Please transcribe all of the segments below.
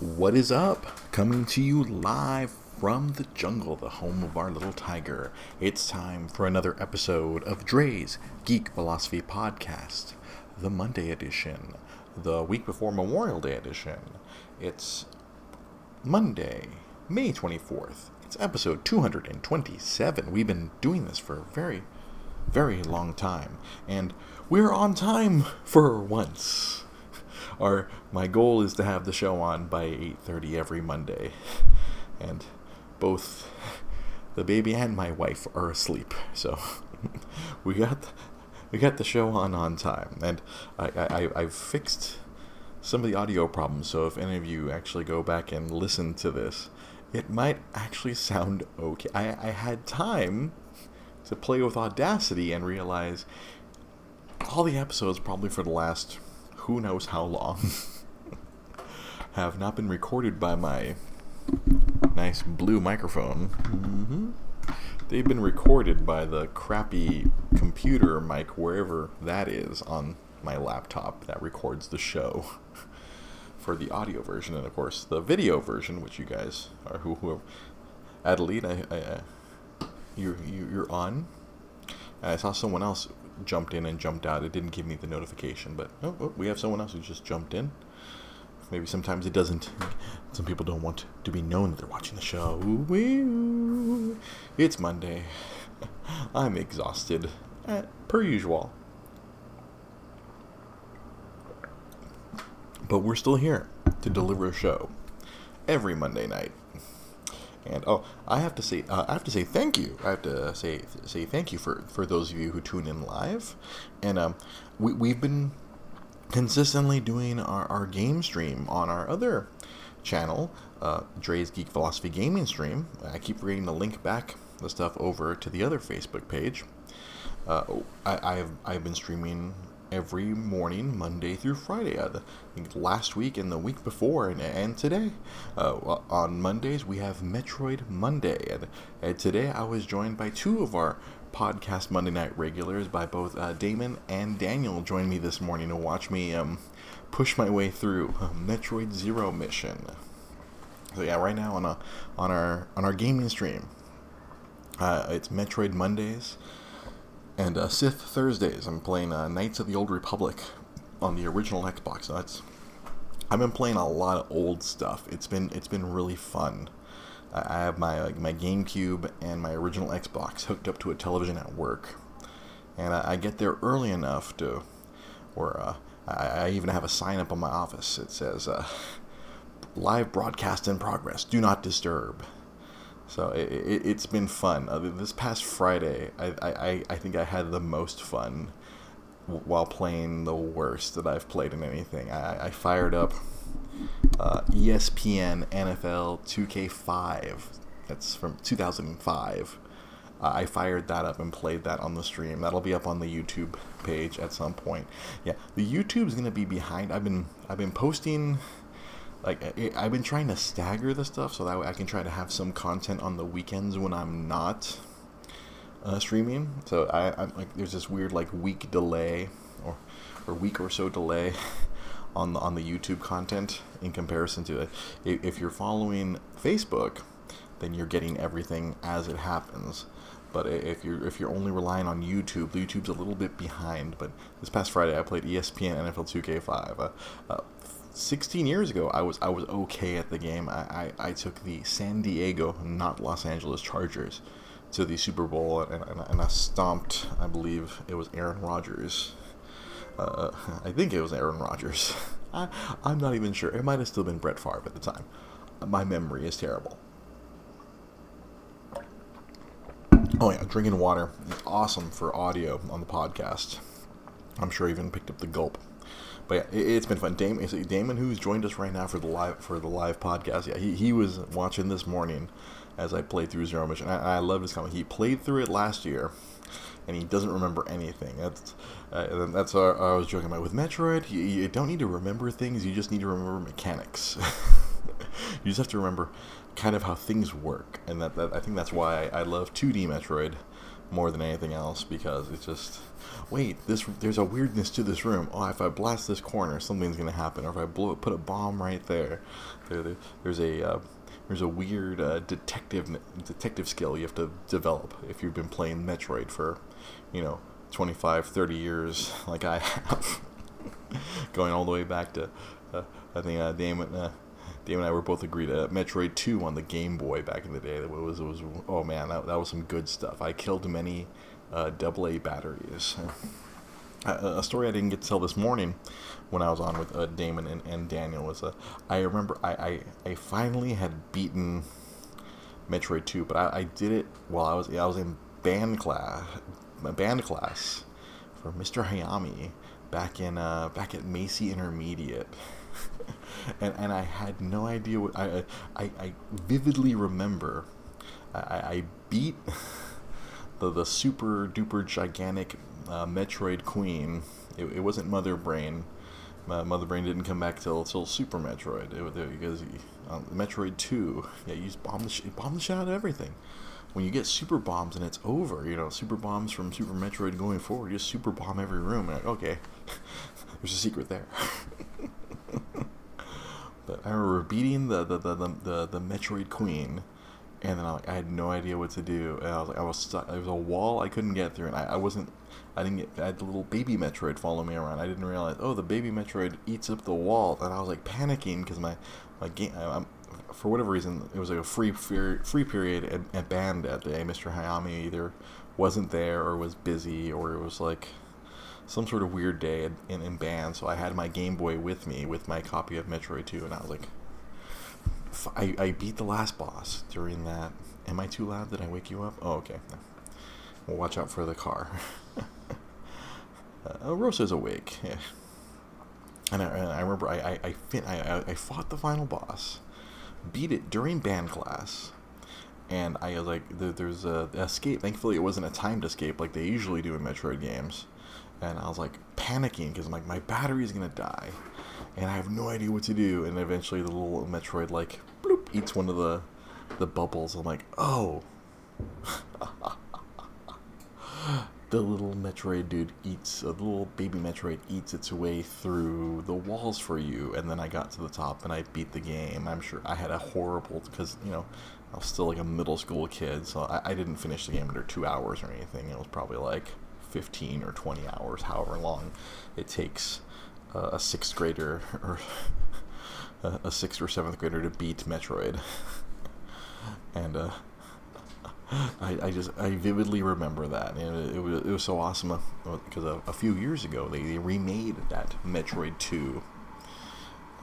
What is up? Coming to you live from the jungle, the home of our little tiger. It's time for another episode of Dre's Geek Philosophy Podcast, the Monday edition, the week before Memorial Day edition. It's Monday, May 24th. It's episode 227. We've been doing this for a very, very long time, and we're on time for once. My goal is to have the show on by 8:30 every Monday, and both the baby and my wife are asleep, so we got we got the show on on time, and I, I I've fixed some of the audio problems. So if any of you actually go back and listen to this, it might actually sound okay. I I had time to play with Audacity and realize all the episodes probably for the last who knows how long have not been recorded by my nice blue microphone. Mm-hmm. They've been recorded by the crappy computer mic, wherever that is, on my laptop that records the show for the audio version, and of course the video version, which you guys are who who Adelaide, I, I, you you you're on. And I saw someone else jumped in and jumped out. It didn't give me the notification, but oh, oh, we have someone else who just jumped in. Maybe sometimes it doesn't. Some people don't want to be known that they're watching the show. It's Monday. I'm exhausted, eh, per usual. But we're still here to deliver a show every Monday night. And oh, I have to say, uh, I have to say thank you. I have to say say thank you for, for those of you who tune in live. And um, we we've been consistently doing our, our game stream on our other channel, uh, Dre's Geek Philosophy Gaming Stream. I keep reading the link back the stuff over to the other Facebook page. Uh, I, I've I've been streaming every morning, Monday through Friday. Uh, the, last week and the week before, and, and today. Uh, on Mondays, we have Metroid Monday. And, and, today, I was joined by two of our podcast Monday night regulars, by both uh, Damon and Daniel, joined me this morning to watch me um, push my way through Metroid Zero mission. So yeah, right now on a on our on our gaming stream, uh, it's Metroid Mondays. And uh, Sith Thursdays, I'm playing uh, Knights of the Old Republic on the original Xbox. That's I've been playing a lot of old stuff. It's been it's been really fun. I have my like, my GameCube and my original Xbox hooked up to a television at work, and I, I get there early enough to, or uh, I, I, even have a sign up on my office. It says, uh, "Live broadcast in progress. Do not disturb." So it, has it, been fun. Uh, this past Friday, I, I, I think I had the most fun while playing the worst that I've played in anything. I, I fired up uh, ESPN NFL 2K5. That's from 2005. Uh, I fired that up and played that on the stream. That'll be up on the YouTube page at some point. Yeah, the YouTube's gonna be behind. I've been I've been posting like I've been trying to stagger the stuff so that way I can try to have some content on the weekends when I'm not uh, streaming. So I, I'm like there's this weird like week delay or or week or so delay on the on the YouTube content in comparison to it. If you're following Facebook, then you're getting everything as it happens. But if you're if you're only relying on YouTube, YouTube's a little bit behind. But this past Friday, I played ESPN NFL 2K5. Uh, uh, 16 years ago, I was I was okay at the game. I, I, I took the San Diego, not Los Angeles Chargers, to the Super Bowl, and, and, and I stomped. I believe it was Aaron Rodgers. Uh, I think it was Aaron Rodgers. I, I'm not even sure. It might have still been Brett Favre at the time. My memory is terrible. Oh yeah, drinking water. awesome for audio on the podcast. I'm sure I even picked up the gulp but yeah, it, has been fun. Damon, Damon, who's joined us right now for the live for the live podcast, yeah, he, he was watching this morning as I played through Zero Mission. I, I love his comment. He played through it last year, and he doesn't remember anything. That's uh, that's what I was joking about with Metroid. You, you don't need to remember things; you just need to remember mechanics. you just have to remember kind of how things work, and that, that I think that's why I, I love 2D Metroid more than anything else because it's just wait this there's a weirdness to this room. Oh if i blast this corner something's going to happen. Or if i blow put a bomb right there, there, there there's a uh, there's a weird uh, detective detective skill you have to develop if you've been playing metroid for you know 25 30 years like i have. Going all the way back to uh, i think uh, damon uh, Dave and I were both agreed at Metroid 2 on the Game Boy back in the day. It was, it was oh man, that, that was some good stuff. I killed many uh, AA batteries. a story I didn't get to tell this morning when I was on with uh, Damon and, and Daniel was uh, I remember I, I, I finally had beaten Metroid 2, but I, I did it while I was I was in band class, band class for Mr. Hayami back in uh, back at Macy Intermediate. and and I had no idea what I I, I vividly remember. I, I beat the the super duper gigantic uh, Metroid Queen. It, it wasn't Mother Brain. Uh, Mother Brain didn't come back till till Super Metroid. It, it, because um, Metroid Two, yeah, you just bomb the sh- bomb the shit out of everything. When you get super bombs and it's over, you know, super bombs from Super Metroid going forward, you just super bomb every room. And like, okay, there's a secret there. But I remember beating the the, the, the, the, the Metroid Queen, and then I, like, I had no idea what to do. And I was like, I was stuck. There was a wall I couldn't get through, and I, I wasn't. I didn't get. I had the little baby Metroid follow me around. I didn't realize. Oh, the baby Metroid eats up the wall, and I was like panicking because my my game. I, for whatever reason, it was like a free free period at, at band that day. Mr. Hayami either wasn't there or was busy, or it was like some sort of weird day in, in, band, so I had my Game Boy with me with my copy of Metroid 2, and I was like, I, I beat the last boss during that. Am I too loud? Did I wake you up? Oh, okay. Well, watch out for the car. uh, Rosa's awake. Yeah. And I, and I remember I I, I, fin- I I fought the final boss, beat it during band class, and I was like, there's a escape. Thankfully, it wasn't a timed escape like they usually do in Metroid games and I was like panicking because I'm like my battery's gonna die, and I have no idea what to do. And eventually, the little Metroid like bloop eats one of the the bubbles. I'm like, oh. the little Metroid dude eats a little baby Metroid eats its way through the walls for you, and then I got to the top and I beat the game. I'm sure I had a horrible because you know I was still like a middle school kid, so I, I didn't finish the game under two hours or anything. It was probably like 15 or 20 hours, however long it takes uh, a sixth grader or a sixth or seventh grader to beat Metroid. and uh, I, I just I vividly remember that, and it, it was it was so awesome because uh, a, a, few years ago they, they remade that Metroid 2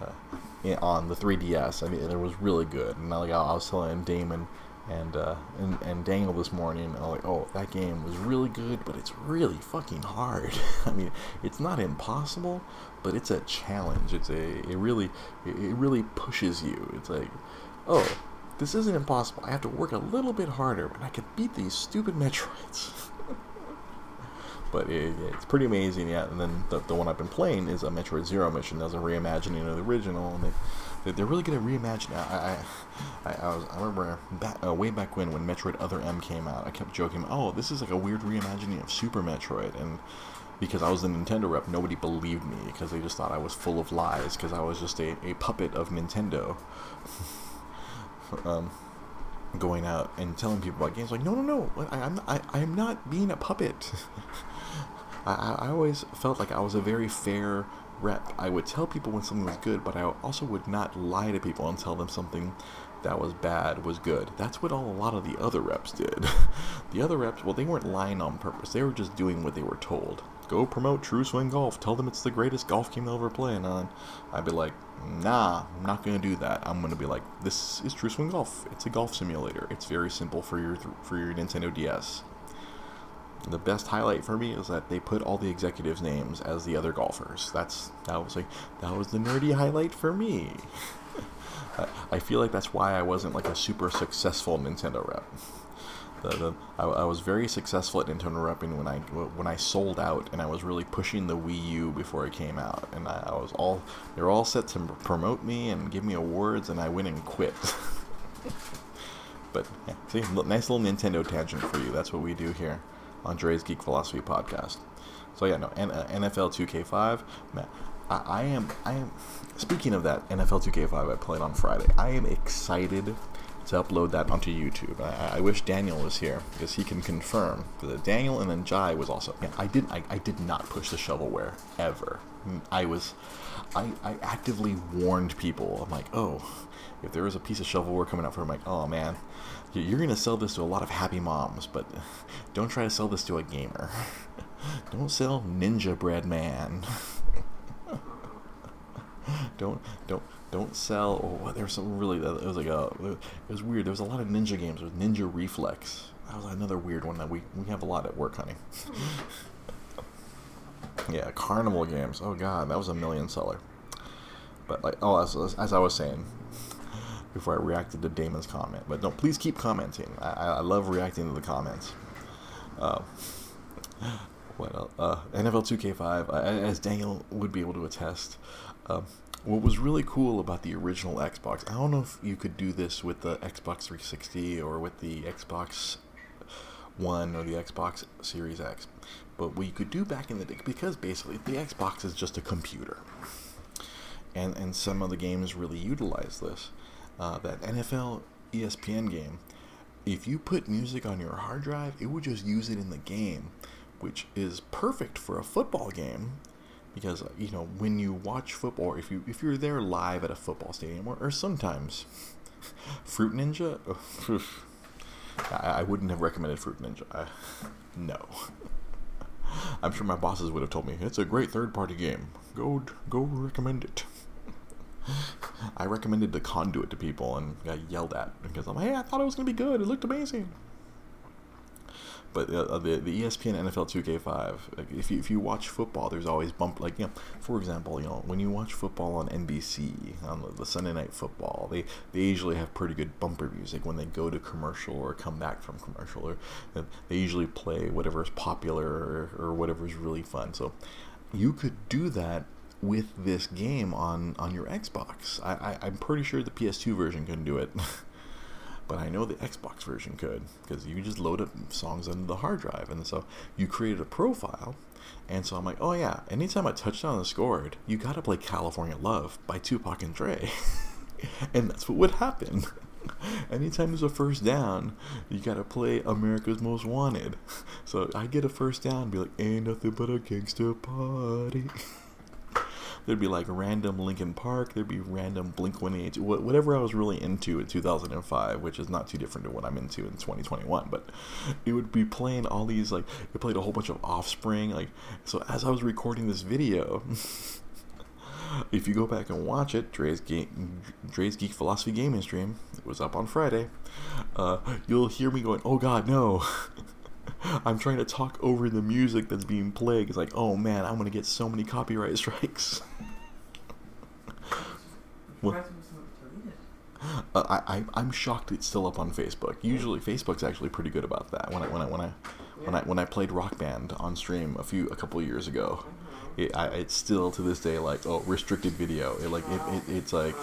uh, on the 3DS. I mean, it was really good, and like I was telling Damon and uh, and and Daniel this morning. I'm like, oh, that game was really good, but it's really fucking hard. I mean, it's not impossible, but it's a challenge. It's a it really it really pushes you. It's like, oh, this isn't impossible. I have to work a little bit harder, but I can beat these stupid Metroids. but it, it's pretty amazing, yeah. And then the, the one I've been playing is a Metroid Zero mission. That's a reimagining of the original, and they they're really gonna reimagine. I, I, I, I was, I remember back, uh, way back when, when Metroid Other M came out, I kept joking, oh, this is like a weird reimagining of Super Metroid, and because I was the Nintendo rep, nobody believed me because they just thought I was full of lies because I was just a, a puppet of Nintendo. um, going out and telling people about games like, no, no, no, I, I'm, I, I'm not being a puppet. I, I always felt like I was a very fair rep. I would tell people when something was good, but I also would not lie to people and tell them something that was bad was good. That's what all a lot of the other reps did. the other reps, well, they weren't lying on purpose. They were just doing what they were told. Go promote True Swing Golf. Tell them it's the greatest golf game they'll ever play. And uh, I'd be like, nah, I'm not gonna do that. I'm gonna be like, this is True Swing Golf. It's a golf simulator. It's very simple for your for your Nintendo DS the best highlight for me is that they put all the executives' names as the other golfers. That's that was like that was the nerdy highlight for me. I feel like that's why I wasn't like a super successful Nintendo rep. The, the, I, I, was very successful at Nintendo repping when I when I sold out and I was really pushing the Wii U before it came out and I, I was all they were all set to promote me and give me awards and I went and quit. but yeah, see, nice little Nintendo tangent for you. That's what we do here. On Dre's Geek Philosophy podcast. So yeah, no, N- uh, NFL 2K5. Man, I, I am I am. Speaking of that NFL 2K5 I played on Friday, I am excited to upload that onto YouTube. I, I wish Daniel was here because he can confirm. Because Daniel and then Jai was also. Yeah, I did. I, I did not push the shovelware ever. I was. I, I actively warned people. I'm like, oh, if there was a piece of shovelware coming out for, I'm like, oh man, you're gonna sell this to a lot of happy moms, but don't try to sell this to a gamer. don't sell Ninjabread Man. don't don't don't sell. Oh, there's some really. It was like a. It was weird. There was a lot of ninja games with Ninja Reflex. That was another weird one that we we have a lot at work, honey. yeah, carnival games. Oh god, that was a million seller. But like, oh, as, as I was saying before I reacted to Damon's comment, but no, please keep commenting. I, I love reacting to the comments. Uh, what else? Uh, NFL 2K5, uh, as Daniel would be able to attest. Um, what was really cool about the original Xbox, I don't know if you could do this with the Xbox 360 or with the Xbox One or the Xbox Series X, but what you could do back in the day, because basically the Xbox is just a computer, and and some of the games really utilize this. Uh, that NFL ESPN game, if you put music on your hard drive, it would just use it in the game, which is perfect for a football game because you know when you watch football if you if you're there live at a football stadium or, or sometimes fruit ninja I, I, wouldn't have recommended fruit ninja. I, no. I'm sure my bosses would have told me it's a great third party game. Go go recommend it i recommended the conduit to people and got yelled at because i'm like hey i thought it was going to be good. It looked amazing. But uh, the the ESPN NFL 2K5, like if you if you watch football, there's always bump like you know, for example, you know when you watch football on NBC on the, the Sunday Night Football, they they usually have pretty good bumper music when they go to commercial or come back from commercial, or uh, they usually play whatever is popular or, or whatever is really fun. So you could do that with this game on on your Xbox. I, I I'm pretty sure the PS2 version couldn't do it. but I know the Xbox version could because you just load up songs onto the hard drive, and so you created a profile. And so I'm like, oh yeah, anytime a touchdown is scored, you gotta play California Love by Tupac and Dre. and that's what would happen. anytime there's a first down, you gotta play America's Most Wanted. So I get a first down, and be like, ain't nothing but a gangster party. There'd be like random Linkin Park. There'd be random Blink 182. Whatever I was really into in 2005, which is not too different to what I'm into in 2021. But it would be playing all these like it played a whole bunch of Offspring. Like so, as I was recording this video. if you go back and watch it, Dre's, Dre's Geek Philosophy Gaming Stream, it was up on Friday, uh, you'll hear me going, oh god, no. I'm trying to talk over the music that's being played. It's like, oh man, I'm gonna get so many copyright strikes. well, uh, I, I I'm shocked it's still up on Facebook. Usually Facebook's actually pretty good about that. When I when I when I when I when I played Rock Band on stream a few a couple years ago, it, I, it's still to this day like oh restricted video. It like it, it it's like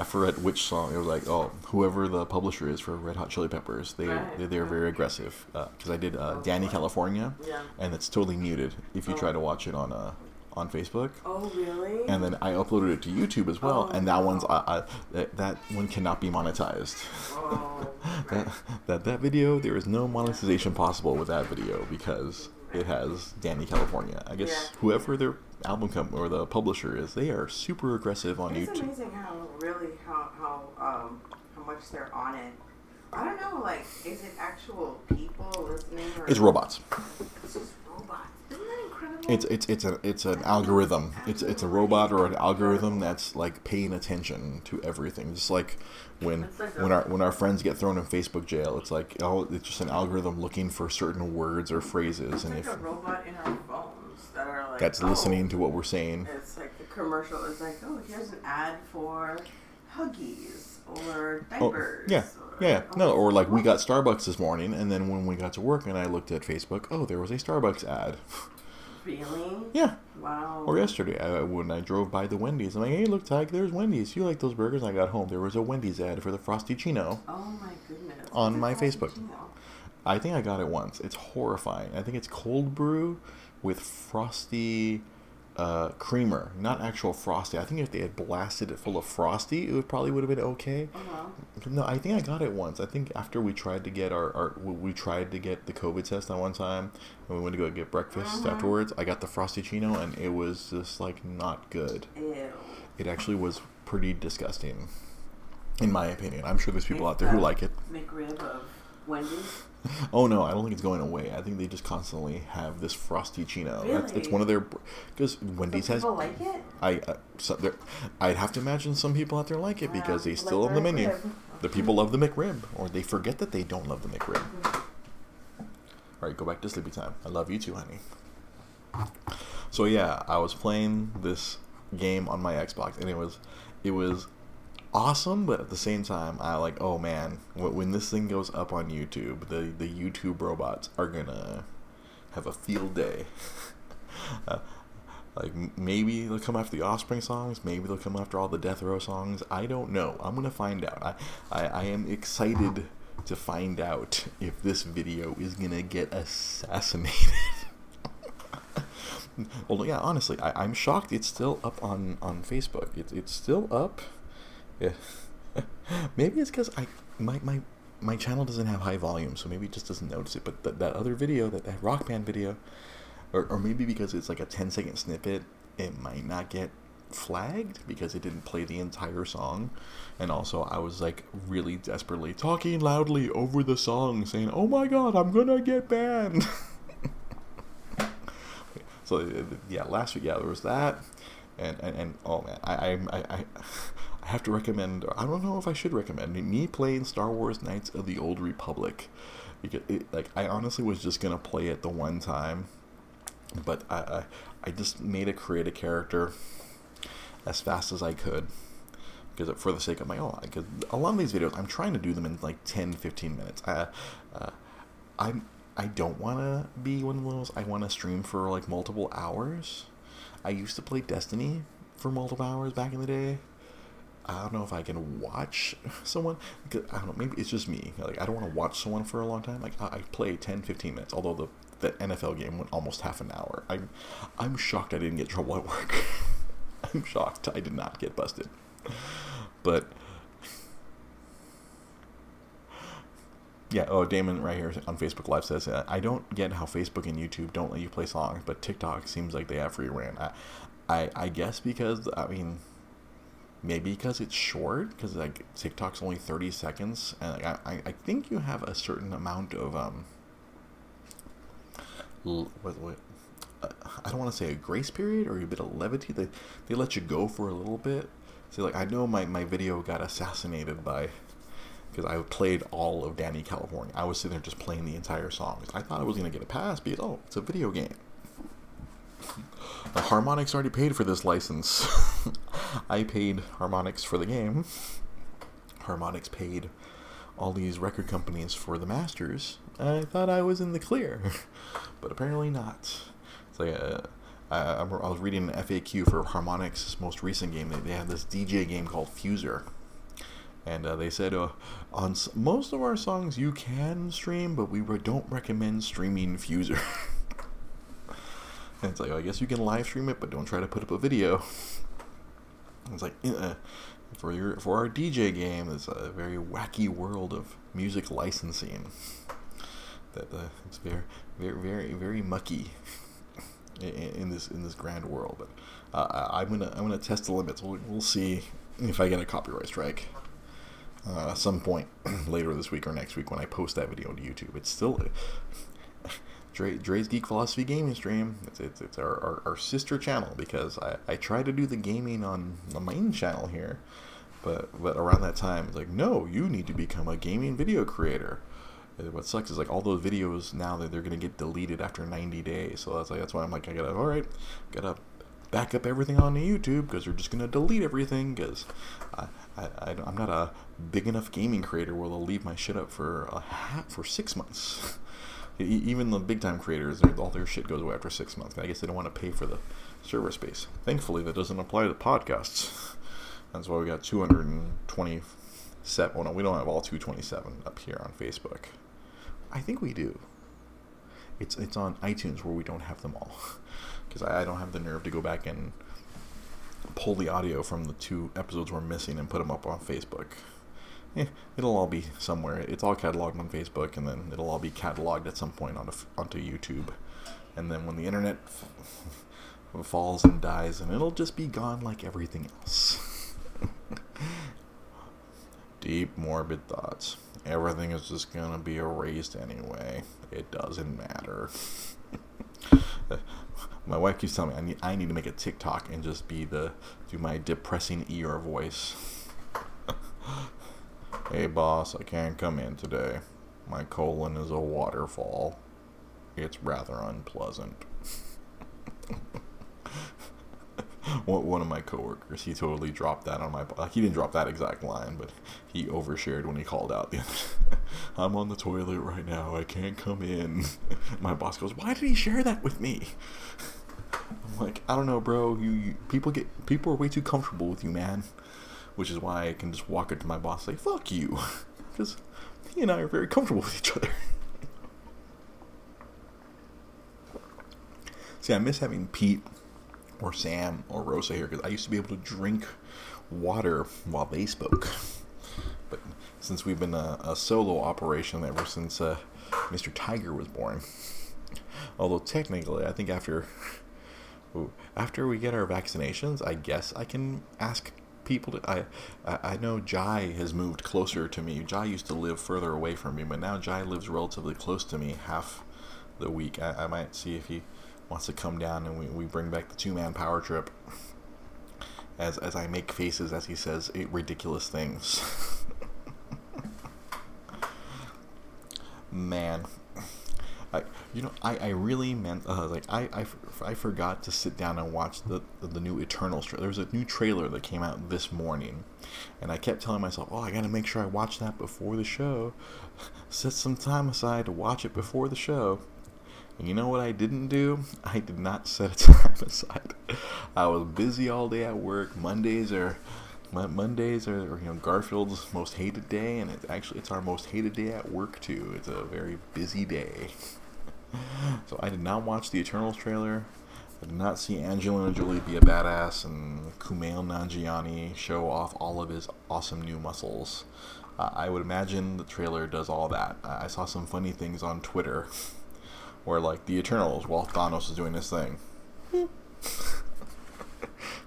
I forget which song. It was like, oh, whoever the publisher is for Red Hot Chili Peppers, they right. they, they're very aggressive. Because uh, I did uh, oh, Dani California, yeah. and it's totally muted if you oh. try to watch it on uh, on Facebook. Oh, really? And then I uploaded it to YouTube as well, oh, and that wow. one's uh, that, that one cannot be monetized. Oh, that, that that video, there is no monetization possible with that video because it has Dani California. I guess yeah. whoever their album company or the publisher is, they are super aggressive on it's YouTube. It's amazing how really how how um how much they're on it. I don't know, like, is it actual people listening? Or it's robots. It's just robots. Isn't that incredible? It's it's it's a it's an algorithm. It's it's a robot or an algorithm that's like paying attention to everything. Just like when like when our when our friends get thrown in Facebook jail, it's like oh, it's just an algorithm looking for certain words or phrases, it's and like if a robot in our phones that are like that's oh, listening to what we're saying. It's like the commercial is like oh, here's an ad for Huggies or oh, diapers. Oh, yeah. Or, yeah, no, or like we got Starbucks this morning, and then when we got to work and I looked at Facebook, oh, there was a Starbucks ad. Really? Yeah. Wow. Or yesterday, I, when I drove by the Wendy's, I'm like, hey, look, Tyke, there's Wendy's. You like those burgers? And I got home. There was a Wendy's ad for the Frosty-ccino. Oh, my goodness. On my Facebook. I think I got it once. It's horrifying. I think it's cold brew with frosty uh, creamer, not actual frosty. I think if they had blasted it full of frosty, it would probably would have been okay. Uh-huh. No, I think I got it once. I think after we tried to get our, our we tried to get the COVID test on one time, and we went to go get breakfast Mhm. afterwards. I got the frosty-ccino, and it was just like not good. Ew. It actually was pretty disgusting, in my opinion. I'm sure there's people out there who like it. McRib of Wendy's. Oh no, I don't think it's going away. I think they just constantly have this frosty-ccino. That's, it's one of their because Wendy's Some has. people like it. I uh, so there, I'd have to imagine some people out there like it because they still like on the menu. McRib. The people love the McRib, or they forget that they don't love the McRib. All right, go back to sleepy time. I love you too, honey. So yeah, I was playing this game on my Xbox, and it was, it was awesome, but at the same time, I like, oh man, when, this thing goes up on YouTube, the the YouTube robots are gonna have a field day. uh, like maybe they'll come after the Offspring songs, maybe they'll come after all the Death Row songs. I don't know. I'm gonna find out. I I, I am excited to find out if this video is gonna get assassinated. well, yeah, honestly, I, I'm shocked it's still up on on Facebook. It's it's still up. Yeah. maybe it's because I my my my channel doesn't have high volume, so maybe it just doesn't notice it. But th- that other video, that that rock band video, or or maybe because it's like a 10 second snippet, it might not get flagged because it didn't play the entire song. And also, I was like really desperately talking loudly over the song, saying, "Oh my god, I'm gonna get banned." so yeah, last week, yeah, there was that, and and, and oh man, I I. I I have to recommend. I don't know if I should recommend me playing Star Wars Knights of the Old Republic, because it, like I honestly was just gonna play it the one time, but I, I I just made a create a character as fast as I could. Because for the sake of my own because a lot of these videos I'm trying to do them in like 10 15 minutes. I, uh, I'm I don't want to be one of those I want to stream for like multiple hours. I used to play Destiny for multiple hours back in the day I don't know if I can watch someone. I don't know. Maybe it's just me. Like I don't want to watch someone for a long time. Like I, I play 10, 15 minutes. Although the the NFL game went almost half an hour. I'm I'm shocked I didn't get trouble at work. I'm shocked I did not get busted. But yeah. Oh, Damon right here on Facebook Live says uh, I don't get how Facebook and YouTube don't let you play songs, but TikTok seems like they have free reign. I I, I guess because I mean maybe because it's short because like tiktok's only 30 seconds and like, I, I think you have a certain amount of um what, what uh, i don't want to say a grace period or a bit of levity they, they let you go for a little bit. So like i know my, my video got assassinated by because i played all of dani california. I was sitting there just playing the entire songs i thought i was going to get a pass because oh it's a video game. The Harmonix already paid for this license. I paid Harmonix for the game. Harmonix paid all these record companies for the masters. I thought I was in the clear, but apparently not. It's like uh, I, was reading an FAQ for Harmonix's most recent game. They, they had this DJ game called Fuser, and uh, they said uh, on s- most of our songs you can stream, but we re- don't recommend streaming Fuser. And it's like, I guess you can live stream it, but don't try to put up a video. It's like, uh, for your for our DJ game, it's a very wacky world of music licensing. That uh, it's very, very, very, very mucky in, in this in this grand world. But uh, I'm gonna I'm gonna test the limits. We'll, we'll see if I get a copyright strike uh, some point later this week or next week when I post that video to YouTube. It's still Dre, Dre's Geek Philosophy Gaming Stream. It's, it's, it's our, our, our sister channel because I, I try to do the gaming on the main channel here. But, but around that time, it's like, no, you need to become a gaming video creator. What sucks is like all those videos now that they're gonna get deleted after 90 days. So that's like that's why I'm like I gotta all right, gotta back up everything onto YouTube because they're just gonna delete everything because I, I, I I'm not a big enough gaming creator where they'll leave my shit up for a half for six months. Even the big time creators, all their shit goes away after six months. I guess they don't want to pay for the server space. Thankfully, that doesn't apply to podcasts. That's why we got 227. Well, no, we don't have all 227 up here on Facebook. I think we do. It's it's on iTunes where we don't have them all, because I, I don't have the nerve to go back and pull the audio from the two episodes we're missing and put them up on Facebook. Eh, it'll all be somewhere. It's all cataloged on Facebook, and then it'll all be cataloged at some point onto onto YouTube, and then when the internet f- falls and dies, and it'll just be gone like everything else. Deep morbid thoughts. Everything is just gonna be erased anyway. It doesn't matter. my wife keeps telling me I need I need to make a TikTok and just be the do my depressing ear voice. Hey boss, I can't come in today. My colon is a waterfall. It's rather unpleasant. one of my coworkers, he totally dropped that on my. He didn't drop that exact line, but he overshared when he called out. I'm on the toilet right now. I can't come in. My boss goes, "Why did he share that with me?" I'm like, I don't know, bro. You, you people get people are way too comfortable with you, man. Which is why I can just walk up to my boss and say, "Fuck you," because he and I are very comfortable with each other. See, I miss having Pete or Sam or Rosa here because I used to be able to drink water while they spoke. But since we've been a, a solo operation ever since uh, Mr. Tiger was born, although technically I think after ooh, after we get our vaccinations, I guess I can ask people to. I I know Jai has moved closer to me. Jai used to live further away from me, but now Jai lives relatively close to me half the week. I, I might see if he wants to come down and we, we bring back the two man power trip as as I make faces as he says eh, ridiculous things. Man, I you know I, I really meant uh, like I, I, I forgot to sit down and watch the the new Eternals trailer. There was a new trailer that came out this morning, and I kept telling myself, oh I gotta make sure I watch that before the show. Set some time aside to watch it before the show. And you know what I didn't do? I did not set a time aside. I was busy all day at work. Mondays are Mondays are you know Garfield's most hated day, and it's actually it's our most hated day at work too. It's a very busy day. so I did not watch the Eternals trailer. I did not see Angelina Jolie be a badass and Kumail Nanjiani show off all of his awesome new muscles. Uh, I would imagine the trailer does all that. I saw some funny things on Twitter where like the Eternals while Thanos is doing his thing.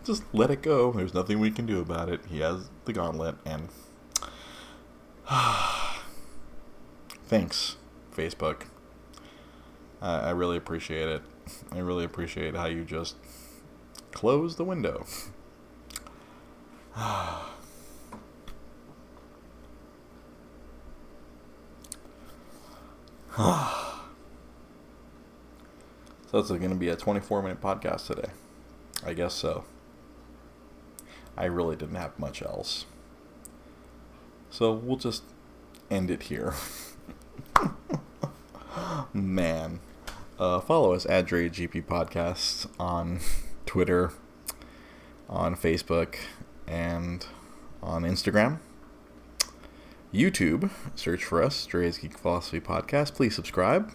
Just let it go. There's nothing we can do about it. He has the gauntlet, and thanks, Facebook. I, I really appreciate it. I really appreciate how you just close the window. So it's going to be a 24 minute podcast today. I guess so. I really didn't have much else. So we'll just end it here. Man. Uh, follow us at GP Podcast on Twitter, on Facebook, and on Instagram. YouTube, search for us, Dre's Geek Philosophy Podcast. Please subscribe.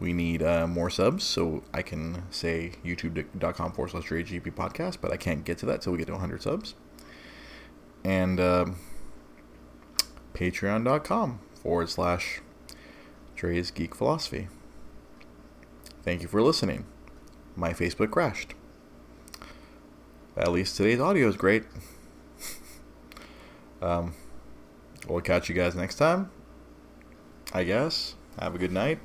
We need uh, more subs, so I can say youtube.com forward slash GP podcast, but I can't get to that till we get to 100 subs. And uh, patreon.com forward slash Dre's Geek Philosophy. Thank you for listening. My Facebook crashed. At least today's audio is great. um, we'll catch you guys next time. I guess. Have a good night.